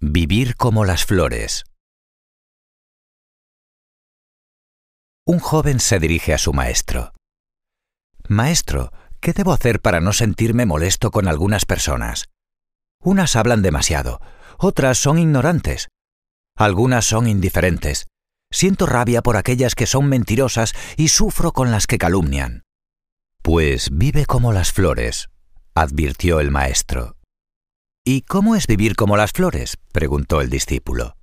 Vivir como las flores. Un joven se dirige a su maestro. Maestro, ¿qué debo hacer para no sentirme molesto con algunas personas? Unas hablan demasiado, otras son ignorantes, algunas son indiferentes. Siento rabia por aquellas que son mentirosas y sufro con las que calumnian. Pues vive como las flores, advirtió el maestro. ¿Y cómo es vivir como las flores? preguntó el discípulo.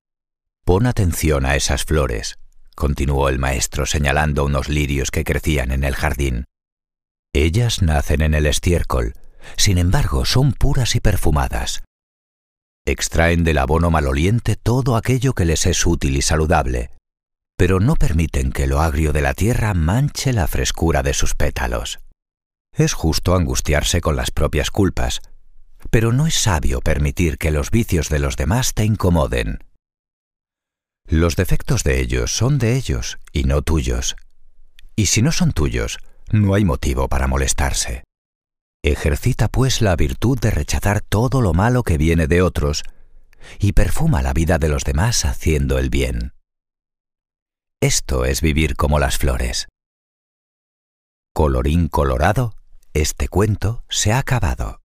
Pon atención a esas flores, continuó el maestro señalando unos lirios que crecían en el jardín. Ellas nacen en el estiércol, sin embargo son puras y perfumadas. Extraen del abono maloliente todo aquello que les es útil y saludable, pero no permiten que lo agrio de la tierra manche la frescura de sus pétalos. Es justo angustiarse con las propias culpas, pero no es sabio permitir que los vicios de los demás te incomoden. Los defectos de ellos son de ellos y no tuyos. Y si no son tuyos, no hay motivo para molestarse. Ejercita pues la virtud de rechazar todo lo malo que viene de otros y perfuma la vida de los demás haciendo el bien. Esto es vivir como las flores. Colorín colorado, este cuento se ha acabado.